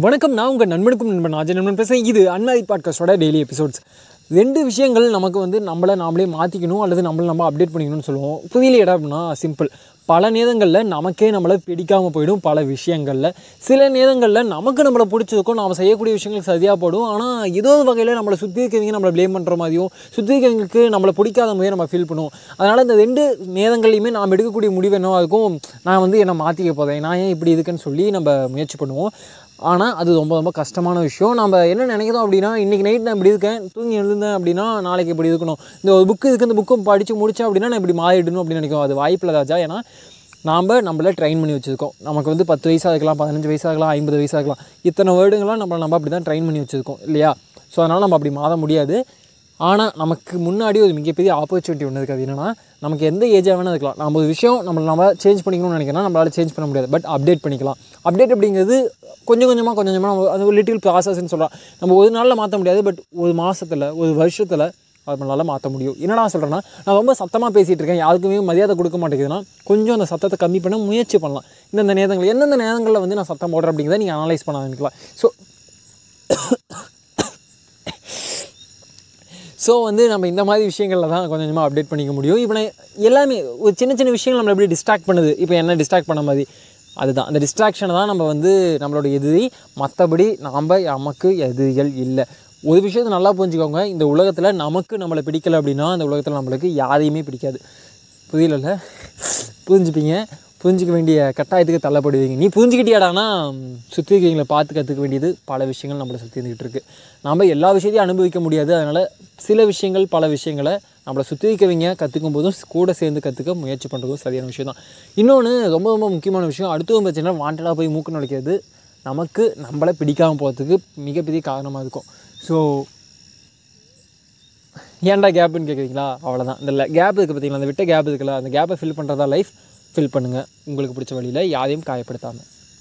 வணக்கம் நான் உங்கள் நண்பனுக்கும் நண்பன் அஜய் நண்பன் பேசுகிறேன் இது அண்ணாதி பாட்காஸ்டோட டெய்லி எபிசோட்ஸ் ரெண்டு விஷயங்கள் நமக்கு வந்து நம்மளை நாமளே மாற்றிக்கணும் அல்லது நம்மளை நம்ம அப்டேட் பண்ணிக்கணும்னு சொல்லுவோம். புதிய இடம் அப்படின்னா சிம்பிள் பல நேரங்களில் நமக்கே நம்மளை பிடிக்காமல் போயிடும் பல விஷயங்களில். சில நேரங்களில் நமக்கு நம்மளை பிடிச்சதுக்கும் நாம் செய்யக்கூடிய விஷயங்கள் சரியாக போடும். ஆனால் ஏதோ ஒரு வகையில் நம்மளை சுற்றி இருக்கிறவங்க நம்மளை ப்ளேம் பண்ணுற மாதிரியும் சுற்றி இருக்கிறவங்களுக்கு நம்மளை பிடிக்காத மாதிரியும் நம்ம ஃபீல் பண்ணுவோம். அதனால் இந்த ரெண்டு நேரங்களையுமே நாம் எடுக்கக்கூடிய முடிவு என்னவாக இருக்கும்? நான் வந்து என்னை மாற்றிக்க போதேன் நான் ஏன் இப்படி இருக்குன்னு சொல்லி நம்ம முயற்சி பண்ணுவோம். ஆனால் அது ரொம்ப ரொம்ப கஷ்டமான விஷயம். நம்ம என்ன நினைக்கிறோம் அப்படின்னா இன்றைக்கி நைட் நான் இப்படி இருக்கேன் தூங்கி எழுந்தேன் அப்படின்னா நாளைக்கு இப்படி இருக்கணும். இந்த ஒரு புக்கு இருக்குது இந்த புக்கு படித்து முடித்தேன் அப்படின்னா நான் இப்படி மாறிடணும் அப்படின்னு நினைக்கிறோம். அது வாய்ப்பில் ராஜா. ஏன்னா நாம் நம்மள ட்ரெயின் பண்ணி வச்சுருக்கோம். நமக்கு வந்து பத்து வயசாக இருக்கலாம் பதினஞ்சு வயசாக இருக்கலாம் ஐம்பது வயசாக இருக்கலாம். இத்தனை வேர்டுங்களாம் நம்மளை நம்ம அப்படி தான் ட்ரெயின் பண்ணி வச்சுருக்கோம் இல்லையா? ஸோ அதனால் நம்ம அப்படி மாற முடியாது. ஆனால் நமக்கு முன்னாடி ஒரு மிகப்பெரிய ஆப்பர்ச்சுனிட்டி ஒன்று இருக்குது அது என்னென்னா நமக்கு எந்த ஏஜாக வேணால் இருக்கலாம். நம்ம ஒரு விஷயம் நம்ம நம்ம சேஞ்ச் பண்ணிக்கணும்னு நினைக்கிறோம் நம்மளால் சேஞ்ச் பண்ண முடியாது. பட் அப்டேட் பண்ணிக்கலாம். அப்டேட் அப்படிங்கிறது கொஞ்சம் கொஞ்சமாக கொஞ்சம் கொஞ்சமாக நம்ம அது ஒரு லிட்டில் ப்ராசஸ்ன்னு சொல்கிறான் நம்ம ஒரு நாளில் மாற்ற முடியாது பட் ஒரு மாதத்தில் ஒரு வருஷத்தில் நம்மளால் மாற்ற முடியும். என்னடா சொல்கிறேன்னா நான் ரொம்ப சத்தமாக பேசிகிட்டு இருக்கேன். யாருக்குமே மரியாதை கொடுக்க மாட்டேங்குதுன்னா கொஞ்சம் அந்த சத்தத்தை கம்மி பண்ண முயற்சி பண்ணலாம். இந்தந்த நேரங்கள் எந்தெந்த நேரங்களில் வந்து நான் சத்தம் போடுறேன் அப்படிங்கிறத நீங்கள் அனலைஸ் பண்ண ஆரம்பிக்கலாம். ஸோ ஸோ வந்து நம்ம இந்த மாதிரி விஷயங்களில் தான் கொஞ்சம் கொஞ்சமாக அப்டேட் பண்ணிக்க முடியும். இப்போ நான் எல்லாமே ஒரு சின்ன சின்ன விஷயங்கள் நம்மளை எப்படி டிஸ்ட்ராக்ட் பண்ணுது? இப்போ என்ன டிஸ்ட்ராக்ட் பண்ண மாதிரி? அதுதான். அந்த டிஸ்ட்ராக்ஷனை தான் நம்ம வந்து நம்மளோட எதிரி மற்றபடி நாம் நமக்கு எதிரிகள் இல்லை. ஒரு விஷயத்தை நல்லா புரிஞ்சுக்கோங்க. இந்த உலகத்தில் நமக்கு நம்மளை பிடிக்கலை அப்படின்னா அந்த உலகத்தில் நம்மளுக்கு யாரையுமே பிடிக்காது. புரியல புரிஞ்சுப்பீங்க? புரிஞ்சிக்க வேண்டிய கட்டாயத்துக்கு தள்ளப்படுவீங்க. நீ புரிஞ்சுக்கிட்டியாடானா? சுற்றி இருக்கிறவங்களை பார்த்து கற்றுக்க வேண்டியது பல விஷயங்கள் நம்மளை சுற்றி இருந்துகிட்டு இருக்குது நம்ம எல்லா விஷயத்தையும் அனுபவிக்க முடியாது. அதனால் சில விஷயங்கள் பல விஷயங்களை நம்மளை சுற்றி இருக்கவங்க கற்றுக்கும் போதும் கூட சேர்ந்து கற்றுக்க முயற்சி பண்ணுறதும் சரியான விஷயம் தான். இன்னொன்று ரொம்ப ரொம்ப முக்கியமான விஷயம் அடுத்தவங்க பிரச்சனை வாண்டடாக போய் மூக்கு நுழைக்கிறது. நமக்கு நம்மளை பிடிக்காமல் போகிறதுக்கு மிகப்பெரிய காரணமாக இருக்கும். ஸோ ஏன்டா கேப்புன்னு கேட்குறீங்களா அவ்வளோதான் இந்த கேப் இருக்குது பார்த்தீங்களா அந்த விட்ட கேப் இருக்குல்ல அந்த கேப்பை ஃபில் பண்ணுறதா லைஃப் ஃபில் பண்ணுங்கள் உங்களுக்கு பிடிச்ச வழியில் யாரையும் காயப்படுத்தாமல்